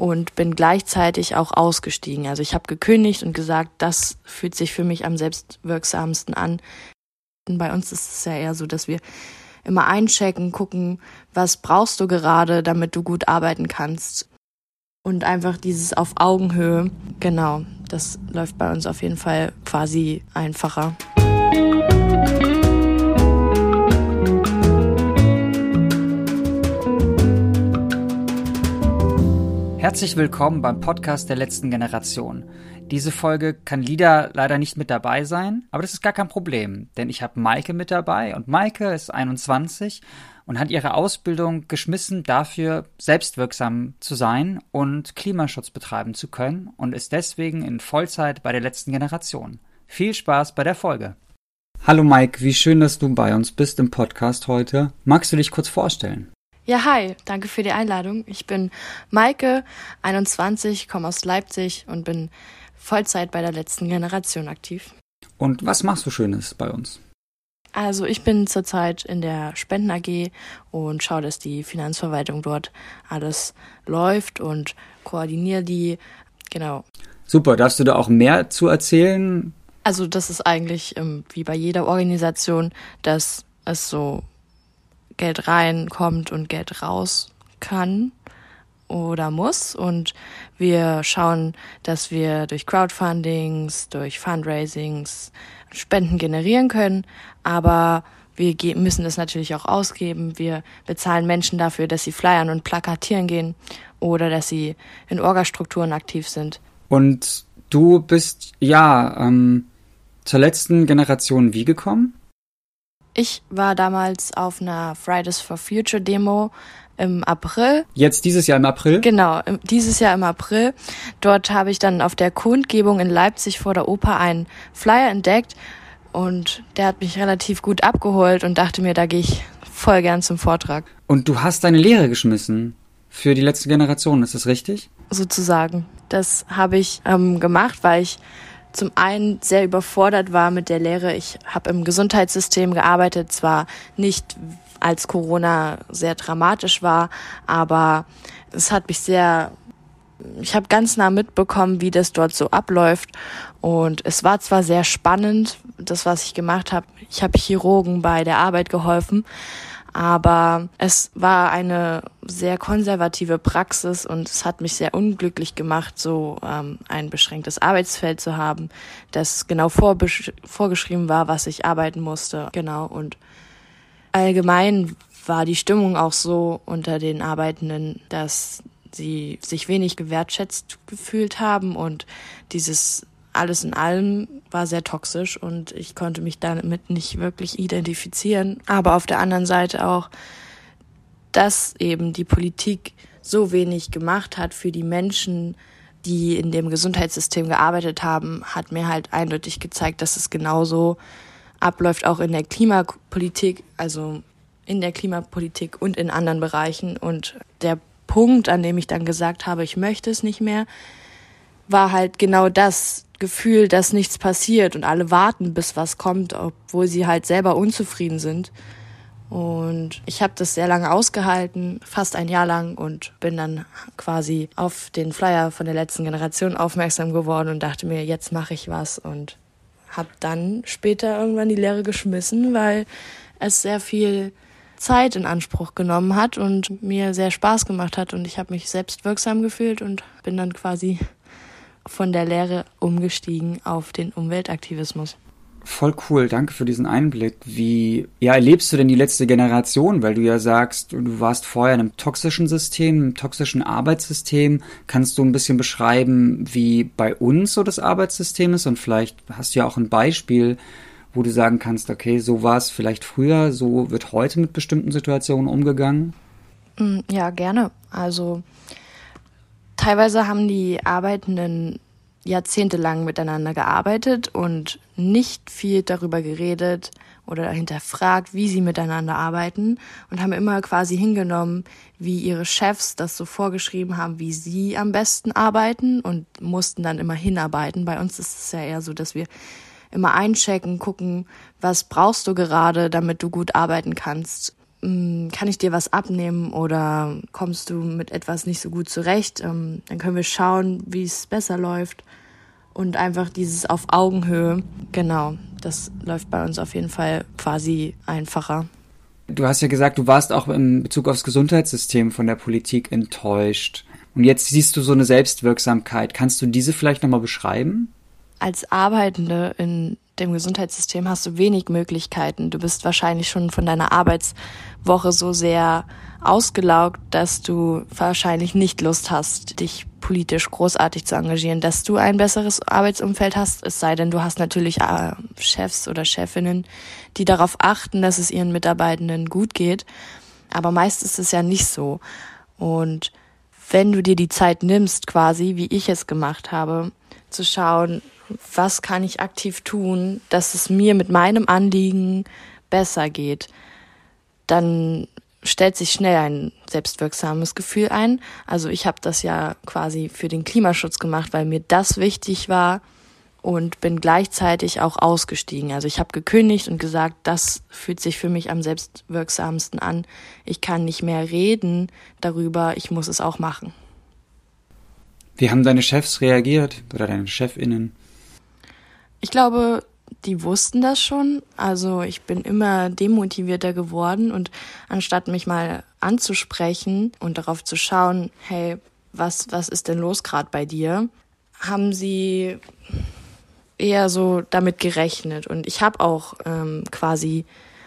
und bin gleichzeitig auch ausgestiegen. Also ich habe gekündigt und gesagt, das fühlt sich für mich am selbstwirksamsten an. Bei uns ist es ja eher so, dass wir immer einchecken, gucken, was brauchst du gerade, damit du gut arbeiten kannst. Und einfach dieses auf Augenhöhe, genau, das läuft bei uns auf jeden Fall quasi einfacher. Herzlich willkommen beim Podcast der letzten Generation. Diese Folge kann Lida leider nicht mit dabei sein, aber das ist gar kein Problem, denn ich habe Maike mit dabei und Maike ist 21 und hat ihre Ausbildung geschmissen dafür, selbstwirksam zu sein und Klimaschutz betreiben zu können und ist deswegen in Vollzeit bei der letzten Generation. Viel Spaß bei der Folge. Hallo Maike, wie schön, dass du bei uns bist im Podcast heute. Magst du dich kurz vorstellen? Ja, hi, danke für die Einladung. Ich bin Maike, 21, komme aus Leipzig und bin Vollzeit bei der letzten Generation aktiv. Und was machst du Schönes bei uns? Also ich bin zurzeit in der Spenden AG und schaue, dass die Finanzverwaltung dort alles läuft und koordiniere die. Genau. Super, darfst du da auch mehr zu erzählen? Also das ist eigentlich ähm, wie bei jeder Organisation, dass es so Geld reinkommt und Geld raus kann oder muss. Und wir schauen, dass wir durch Crowdfundings, durch Fundraisings Spenden generieren können. Aber wir müssen das natürlich auch ausgeben. Wir bezahlen Menschen dafür, dass sie flyern und plakatieren gehen oder dass sie in Orgastrukturen aktiv sind. Und du bist ja ähm, zur letzten Generation wie gekommen? Ich war damals auf einer Fridays for Future Demo im April. Jetzt dieses Jahr im April? Genau, dieses Jahr im April. Dort habe ich dann auf der Kundgebung in Leipzig vor der Oper einen Flyer entdeckt und der hat mich relativ gut abgeholt und dachte mir, da gehe ich voll gern zum Vortrag. Und du hast deine Lehre geschmissen für die letzte Generation, ist das richtig? Sozusagen. Das habe ich ähm, gemacht, weil ich zum einen sehr überfordert war mit der Lehre. Ich habe im Gesundheitssystem gearbeitet, zwar nicht als Corona sehr dramatisch war, aber es hat mich sehr ich habe ganz nah mitbekommen, wie das dort so abläuft. Und es war zwar sehr spannend, das, was ich gemacht habe. Ich habe Chirurgen bei der Arbeit geholfen, aber es war eine sehr konservative Praxis und es hat mich sehr unglücklich gemacht, so ähm, ein beschränktes Arbeitsfeld zu haben, das genau vorgeschrieben war, was ich arbeiten musste. Genau und allgemein war die Stimmung auch so unter den Arbeitenden, dass sie sich wenig gewertschätzt gefühlt haben und dieses alles in allem war sehr toxisch und ich konnte mich damit nicht wirklich identifizieren. Aber auf der anderen Seite auch, dass eben die Politik so wenig gemacht hat für die Menschen, die in dem Gesundheitssystem gearbeitet haben, hat mir halt eindeutig gezeigt, dass es genauso abläuft, auch in der Klimapolitik, also in der Klimapolitik und in anderen Bereichen. Und der Punkt, an dem ich dann gesagt habe, ich möchte es nicht mehr, war halt genau das, Gefühl, dass nichts passiert und alle warten, bis was kommt, obwohl sie halt selber unzufrieden sind. Und ich habe das sehr lange ausgehalten, fast ein Jahr lang, und bin dann quasi auf den Flyer von der letzten Generation aufmerksam geworden und dachte mir, jetzt mache ich was und habe dann später irgendwann die Lehre geschmissen, weil es sehr viel Zeit in Anspruch genommen hat und mir sehr Spaß gemacht hat und ich habe mich selbst wirksam gefühlt und bin dann quasi von der Lehre umgestiegen auf den Umweltaktivismus. Voll cool, danke für diesen Einblick. Wie ja, erlebst du denn die letzte Generation, weil du ja sagst, du warst vorher in einem toxischen System, einem toxischen Arbeitssystem. Kannst du ein bisschen beschreiben, wie bei uns so das Arbeitssystem ist und vielleicht hast du ja auch ein Beispiel, wo du sagen kannst, okay, so war es vielleicht früher, so wird heute mit bestimmten Situationen umgegangen? Mm, ja, gerne. Also Teilweise haben die Arbeitenden jahrzehntelang miteinander gearbeitet und nicht viel darüber geredet oder hinterfragt, wie sie miteinander arbeiten und haben immer quasi hingenommen, wie ihre Chefs das so vorgeschrieben haben, wie sie am besten arbeiten und mussten dann immer hinarbeiten. Bei uns ist es ja eher so, dass wir immer einchecken, gucken, was brauchst du gerade, damit du gut arbeiten kannst. Hm, kann ich dir was abnehmen oder kommst du mit etwas nicht so gut zurecht? Ähm, dann können wir schauen, wie es besser läuft. Und einfach dieses auf Augenhöhe, genau, das läuft bei uns auf jeden Fall quasi einfacher. Du hast ja gesagt, du warst auch in Bezug aufs Gesundheitssystem von der Politik enttäuscht. Und jetzt siehst du so eine Selbstwirksamkeit. Kannst du diese vielleicht nochmal beschreiben? Als Arbeitende in dem Gesundheitssystem hast du wenig Möglichkeiten. Du bist wahrscheinlich schon von deiner Arbeitswoche so sehr ausgelaugt, dass du wahrscheinlich nicht Lust hast, dich politisch großartig zu engagieren, dass du ein besseres Arbeitsumfeld hast, es sei denn, du hast natürlich äh, Chefs oder Chefinnen, die darauf achten, dass es ihren Mitarbeitenden gut geht. Aber meist ist es ja nicht so. Und wenn du dir die Zeit nimmst, quasi, wie ich es gemacht habe, zu schauen, was kann ich aktiv tun, dass es mir mit meinem Anliegen besser geht, dann stellt sich schnell ein selbstwirksames Gefühl ein. Also ich habe das ja quasi für den Klimaschutz gemacht, weil mir das wichtig war und bin gleichzeitig auch ausgestiegen. Also ich habe gekündigt und gesagt, das fühlt sich für mich am selbstwirksamsten an. Ich kann nicht mehr reden darüber, ich muss es auch machen. Wie haben deine Chefs reagiert oder deine Chefinnen? Ich glaube, die wussten das schon. Also ich bin immer demotivierter geworden und anstatt mich mal anzusprechen und darauf zu schauen, hey, was, was ist denn los gerade bei dir, haben sie eher so damit gerechnet. Und ich habe auch ähm, quasi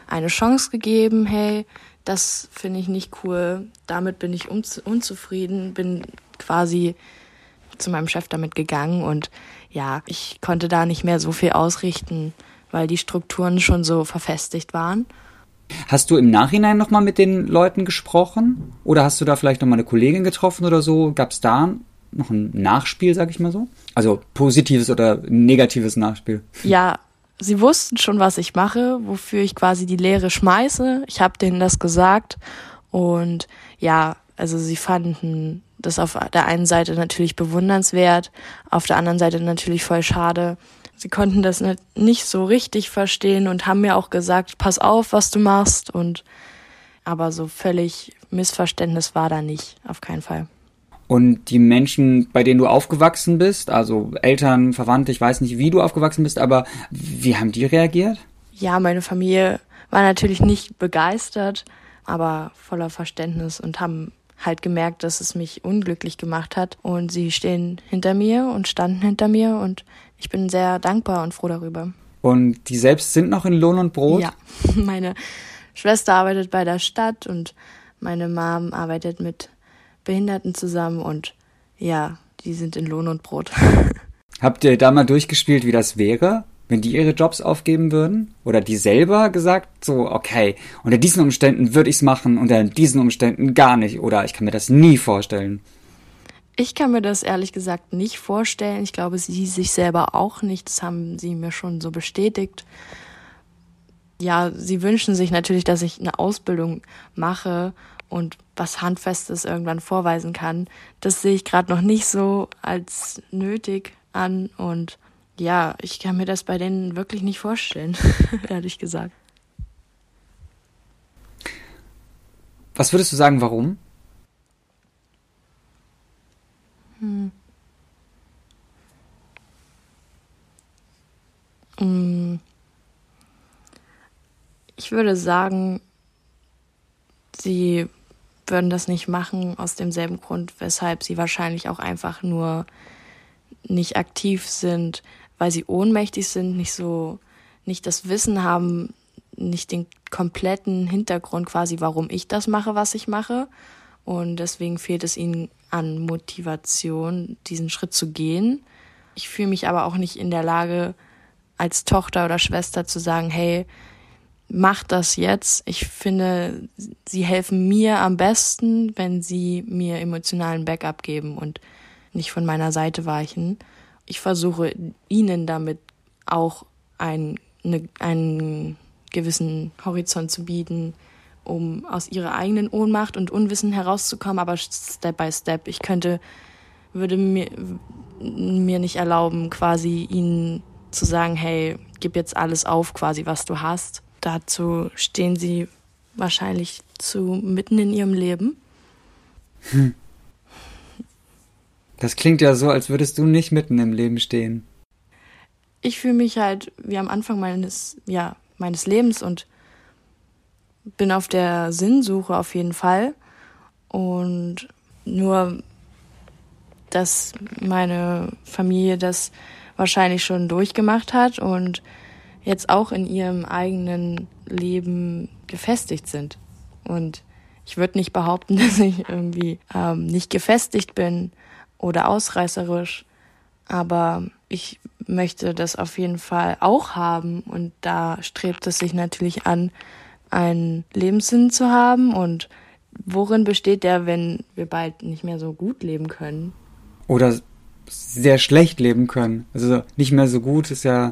eine Chance gegeben, hey, das finde ich nicht cool, damit bin ich unzufrieden, bin quasi zu meinem Chef damit gegangen und ja, ich konnte da nicht mehr so viel ausrichten, weil die Strukturen schon so verfestigt waren. Hast du im Nachhinein nochmal mit den Leuten gesprochen? Oder hast du da vielleicht nochmal eine Kollegin getroffen oder so? Gab es da noch ein Nachspiel, sag ich mal so? Also positives oder negatives Nachspiel? Ja, sie wussten schon, was ich mache, wofür ich quasi die Lehre schmeiße. Ich habe denen das gesagt und ja, also sie fanden das auf der einen Seite natürlich bewundernswert, auf der anderen Seite natürlich voll schade. Sie konnten das nicht so richtig verstehen und haben mir auch gesagt, pass auf, was du machst und aber so völlig Missverständnis war da nicht, auf keinen Fall. Und die Menschen, bei denen du aufgewachsen bist, also Eltern, Verwandte, ich weiß nicht, wie du aufgewachsen bist, aber wie haben die reagiert? Ja, meine Familie war natürlich nicht begeistert, aber voller Verständnis und haben halt gemerkt, dass es mich unglücklich gemacht hat. Und sie stehen hinter mir und standen hinter mir und ich bin sehr dankbar und froh darüber. Und die selbst sind noch in Lohn und Brot? Ja, meine Schwester arbeitet bei der Stadt und meine Mom arbeitet mit Behinderten zusammen und ja, die sind in Lohn und Brot. Habt ihr da mal durchgespielt, wie das wäre? Wenn die ihre Jobs aufgeben würden oder die selber gesagt, so, okay, unter diesen Umständen würde ich es machen, unter diesen Umständen gar nicht oder ich kann mir das nie vorstellen. Ich kann mir das ehrlich gesagt nicht vorstellen. Ich glaube, sie sich selber auch nicht. Das haben sie mir schon so bestätigt. Ja, sie wünschen sich natürlich, dass ich eine Ausbildung mache und was Handfestes irgendwann vorweisen kann. Das sehe ich gerade noch nicht so als nötig an und ja, ich kann mir das bei denen wirklich nicht vorstellen, ehrlich gesagt. Was würdest du sagen, warum? Hm. hm. Ich würde sagen, sie würden das nicht machen aus demselben Grund, weshalb sie wahrscheinlich auch einfach nur nicht aktiv sind, weil sie ohnmächtig sind, nicht so, nicht das Wissen haben, nicht den kompletten Hintergrund quasi, warum ich das mache, was ich mache. Und deswegen fehlt es ihnen an Motivation, diesen Schritt zu gehen. Ich fühle mich aber auch nicht in der Lage, als Tochter oder Schwester zu sagen, hey, mach das jetzt. Ich finde, sie helfen mir am besten, wenn sie mir emotionalen Backup geben und nicht von meiner Seite weichen ich versuche ihnen damit auch ein, ne, einen gewissen Horizont zu bieten, um aus ihrer eigenen Ohnmacht und Unwissen herauszukommen, aber Step by Step. Ich könnte, würde mir, mir nicht erlauben, quasi ihnen zu sagen, hey, gib jetzt alles auf, quasi, was du hast. Dazu stehen sie wahrscheinlich zu mitten in ihrem Leben. Hm. Das klingt ja so, als würdest du nicht mitten im Leben stehen. Ich fühle mich halt wie am Anfang meines, ja, meines Lebens und bin auf der Sinnsuche auf jeden Fall. Und nur, dass meine Familie das wahrscheinlich schon durchgemacht hat und jetzt auch in ihrem eigenen Leben gefestigt sind. Und ich würde nicht behaupten, dass ich irgendwie ähm, nicht gefestigt bin oder ausreißerisch, aber ich möchte das auf jeden Fall auch haben und da strebt es sich natürlich an, einen Lebenssinn zu haben und worin besteht der, wenn wir bald nicht mehr so gut leben können? Oder sehr schlecht leben können. Also nicht mehr so gut ist ja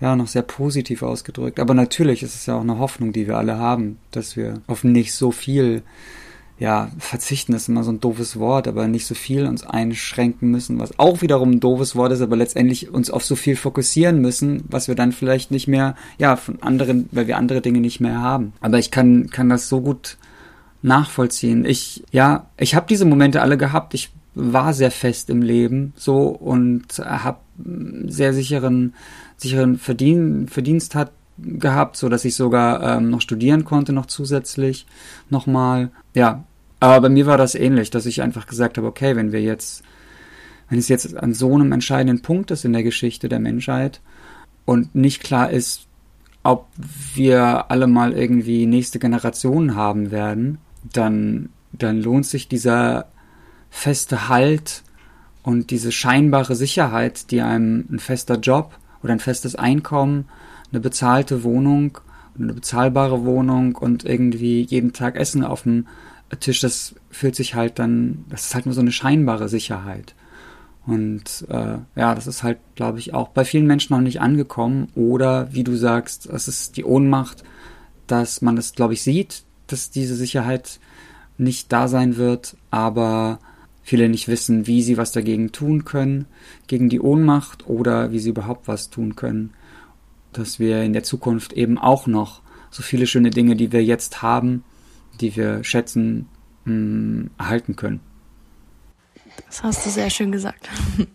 ja noch sehr positiv ausgedrückt. Aber natürlich ist es ja auch eine Hoffnung, die wir alle haben, dass wir auf nicht so viel ja, verzichten ist immer so ein doofes Wort, aber nicht so viel uns einschränken müssen, was auch wiederum ein doofes Wort ist, aber letztendlich uns auf so viel fokussieren müssen, was wir dann vielleicht nicht mehr, ja, von anderen, weil wir andere Dinge nicht mehr haben. Aber ich kann, kann das so gut nachvollziehen. Ich, ja, ich habe diese Momente alle gehabt. Ich war sehr fest im Leben so und habe sehr sicheren sicheren Verdien, Verdienst hat gehabt, so dass ich sogar ähm, noch studieren konnte noch zusätzlich nochmal. Ja, aber bei mir war das ähnlich, dass ich einfach gesagt habe, okay, wenn wir jetzt, wenn es jetzt an so einem entscheidenden Punkt ist in der Geschichte der Menschheit und nicht klar ist, ob wir alle mal irgendwie nächste Generationen haben werden, dann, dann lohnt sich dieser feste Halt und diese scheinbare Sicherheit, die einem ein fester Job oder ein festes Einkommen, eine bezahlte Wohnung, eine bezahlbare Wohnung und irgendwie jeden Tag Essen auf dem Tisch, das fühlt sich halt dann, das ist halt nur so eine scheinbare Sicherheit. Und äh, ja, das ist halt, glaube ich, auch bei vielen Menschen noch nicht angekommen. Oder wie du sagst, es ist die Ohnmacht, dass man das, glaube ich, sieht, dass diese Sicherheit nicht da sein wird, aber viele nicht wissen, wie sie was dagegen tun können, gegen die Ohnmacht oder wie sie überhaupt was tun können, dass wir in der Zukunft eben auch noch so viele schöne Dinge, die wir jetzt haben, die wir schätzen, mh, mm, erhalten können. Das hast du sehr schön gesagt.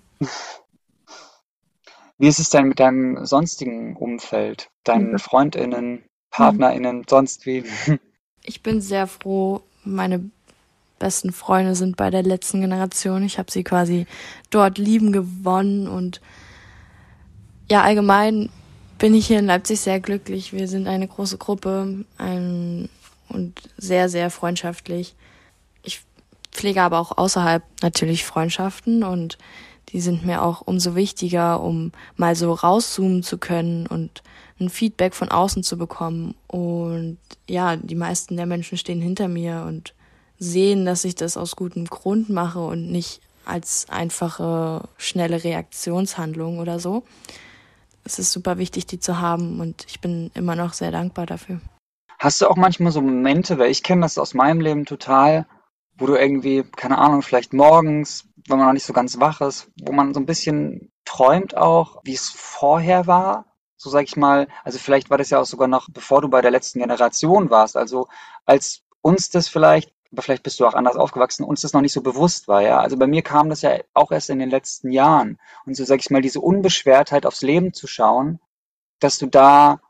Wie ist es denn mit deinem sonstigen Umfeld, deinen mhm. Freundinnen, Partnerinnen, mhm. sonst wie? Ich bin sehr froh, meine besten Freunde sind bei der letzten Generation. Ich habe sie quasi dort lieben gewonnen und ja, allgemein bin ich hier in Leipzig sehr glücklich. Wir sind eine große Gruppe ein, und sehr, sehr freundschaftlich. Ich pflege aber auch außerhalb natürlich Freundschaften und die sind mir auch umso wichtiger, um mal so rauszoomen zu können und ein Feedback von außen zu bekommen. Und ja, die meisten der Menschen stehen hinter mir und sehen, dass ich das aus gutem Grund mache und nicht als einfache, schnelle Reaktionshandlung oder so. Es ist super wichtig, die zu haben und ich bin immer noch sehr dankbar dafür. Hast du auch manchmal so Momente, weil ich kenne das aus meinem Leben total, wo du irgendwie, keine Ahnung, vielleicht morgens, wenn man noch nicht so ganz wach ist, wo man so ein bisschen träumt auch, wie es vorher war? So sag ich mal, also vielleicht war das ja auch sogar noch, bevor du bei der letzten Generation warst, also als uns das vielleicht aber vielleicht bist du auch anders aufgewachsen, uns das noch nicht so bewusst war, ja. Also bei mir kam das ja auch erst in den letzten Jahren. Und so sag ich mal, diese Unbeschwertheit aufs Leben zu schauen, dass du da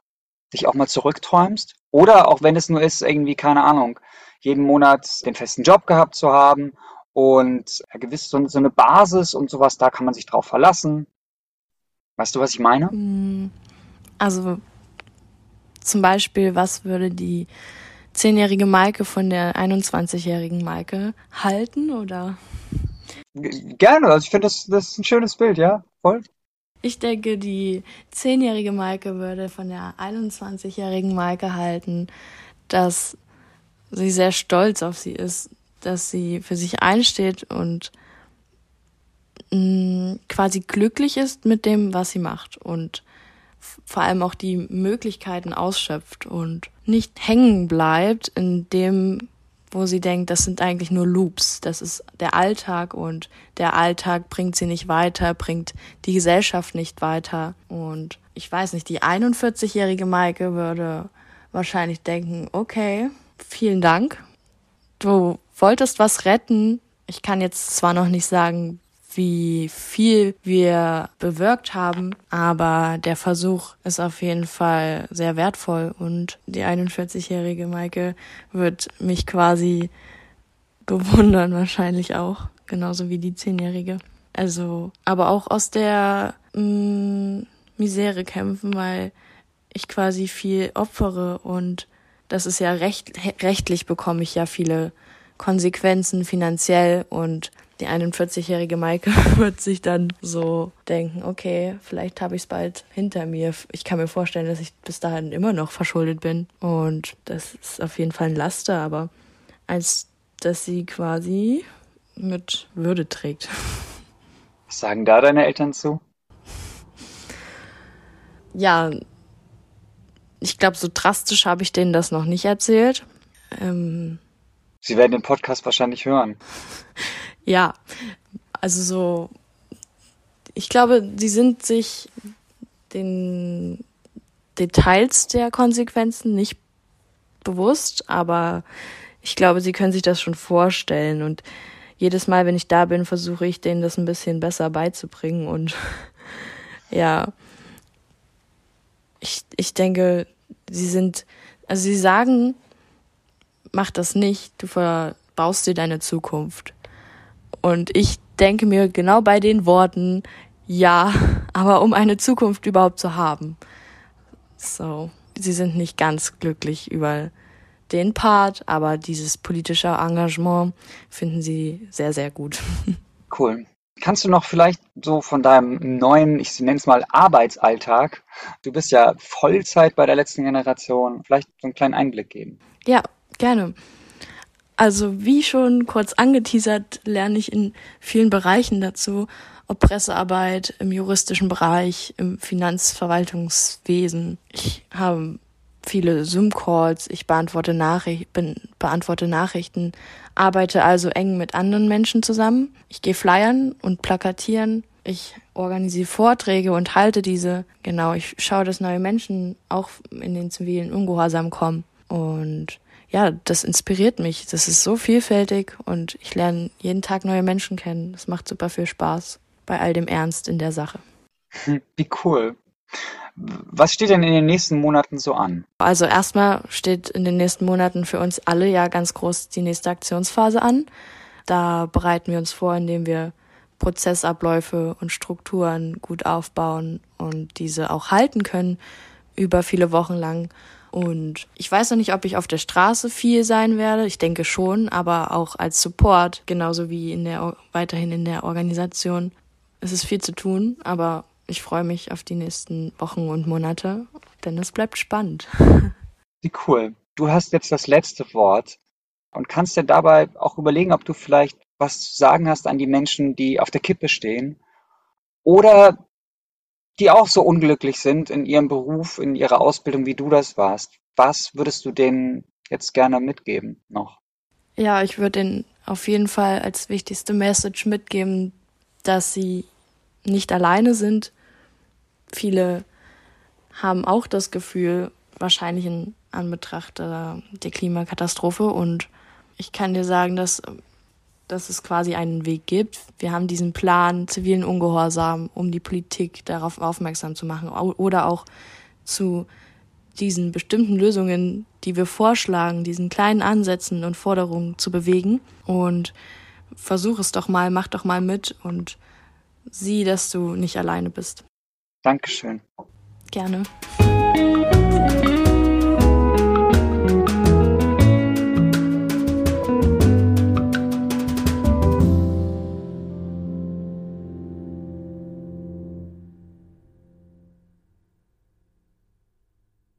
dich auch mal zurückträumst. Oder auch wenn es nur ist, irgendwie, keine Ahnung, jeden Monat den festen Job gehabt zu haben und gewiss so, so eine Basis und sowas, da kann man sich drauf verlassen. Weißt du, was ich meine? Hm, also zum Beispiel, was würde die zehnjährige Maike von der 21-jährigen Maike halten, oder? Gerne, also ich finde, das, das ist ein schönes Bild, ja, voll. Ich denke, die zehnjährige Maike würde von der 21-jährigen Maike halten, dass sie sehr stolz auf sie ist, dass sie für sich einsteht und mh, mm, quasi glücklich ist mit dem, was sie macht und vor allem auch die Möglichkeiten ausschöpft und nicht hängen bleibt in dem, wo sie denkt, das sind eigentlich nur Loops, das ist der Alltag und der Alltag bringt sie nicht weiter, bringt die Gesellschaft nicht weiter und ich weiß nicht, die 41-jährige Maike würde wahrscheinlich denken, okay, vielen Dank. Du wolltest was retten. Ich kann jetzt zwar noch nicht sagen, wie viel wir bewirkt haben, aber der Versuch ist auf jeden Fall sehr wertvoll und die 41-jährige Maike wird mich quasi bewundern wahrscheinlich auch, genauso wie die 10-jährige. Also, aber auch aus der mh, mm, Misere kämpfen, weil ich quasi viel opfere und das ist ja recht, rechtlich bekomme ich ja viele Konsequenzen finanziell und die 41-jährige Maike wird sich dann so denken, okay, vielleicht habe ich es bald hinter mir. Ich kann mir vorstellen, dass ich bis dahin immer noch verschuldet bin. Und das ist auf jeden Fall ein Laster, aber als dass sie quasi mit Würde trägt. Was sagen da deine Eltern zu? Ja, ich glaube, so drastisch habe ich denen das noch nicht erzählt. Ähm, Sie werden den Podcast wahrscheinlich hören. Ja, also so, ich glaube, sie sind sich den Details der Konsequenzen nicht bewusst, aber ich glaube, sie können sich das schon vorstellen und jedes Mal, wenn ich da bin, versuche ich denen das ein bisschen besser beizubringen und ja, ich, ich denke, sie sind, also sie sagen, mach das nicht, du verbaust dir deine Zukunft. Und ich denke mir genau bei den Worten, ja, aber um eine Zukunft überhaupt zu haben. So, sie sind nicht ganz glücklich über den Part, aber dieses politische Engagement finden sie sehr, sehr gut. Cool. Kannst du noch vielleicht so von deinem neuen, ich nenne es mal Arbeitsalltag, du bist ja Vollzeit bei der letzten Generation, vielleicht so einen kleinen Einblick geben? Ja, gerne. Also wie schon kurz angeteasert, lerne ich in vielen Bereichen dazu, ob Pressearbeit im juristischen Bereich, im Finanzverwaltungswesen. Ich habe viele Zoom-Calls, ich beantworte, Nachricht, bin, beantworte Nachrichten, arbeite also eng mit anderen Menschen zusammen. Ich gehe flyern und plakatieren. Ich organisiere Vorträge und halte diese. Genau, ich schaue, dass neue Menschen auch in den zivilen Ungehorsam kommen. Und ja, das inspiriert mich. Das ist so vielfältig und ich lerne jeden Tag neue Menschen kennen. Das macht super viel Spaß bei all dem Ernst in der Sache. Wie cool. Was steht denn in den nächsten Monaten so an? Also erstmal steht in den nächsten Monaten für uns alle ja ganz groß die nächste Aktionsphase an. Da bereiten wir uns vor, indem wir Prozessabläufe und Strukturen gut aufbauen und diese auch halten können über viele Wochen lang und ich weiß noch nicht, ob ich auf der Straße viel sein werde. Ich denke schon, aber auch als Support, genauso wie in der, weiterhin in der Organisation. Es ist viel zu tun, aber ich freue mich auf die nächsten Wochen und Monate, denn es bleibt spannend. Wie cool. Du hast jetzt das letzte Wort und kannst dir dabei auch überlegen, ob du vielleicht was zu sagen hast an die Menschen, die auf der Kippe stehen oder die auch so unglücklich sind in ihrem Beruf, in ihrer Ausbildung, wie du das warst. Was würdest du denen jetzt gerne mitgeben noch? Ja, ich würde ihnen auf jeden Fall als wichtigste Message mitgeben, dass sie nicht alleine sind. Viele haben auch das Gefühl, wahrscheinlich in Anbetracht der Klimakatastrophe. Und ich kann dir sagen, dass dass es quasi einen Weg gibt. Wir haben diesen Plan zivilen Ungehorsam, um die Politik darauf aufmerksam zu machen oder auch zu diesen bestimmten Lösungen, die wir vorschlagen, diesen kleinen Ansätzen und Forderungen zu bewegen. Und versuch es doch mal, mach doch mal mit und sieh, dass du nicht alleine bist. Dankeschön. Gerne.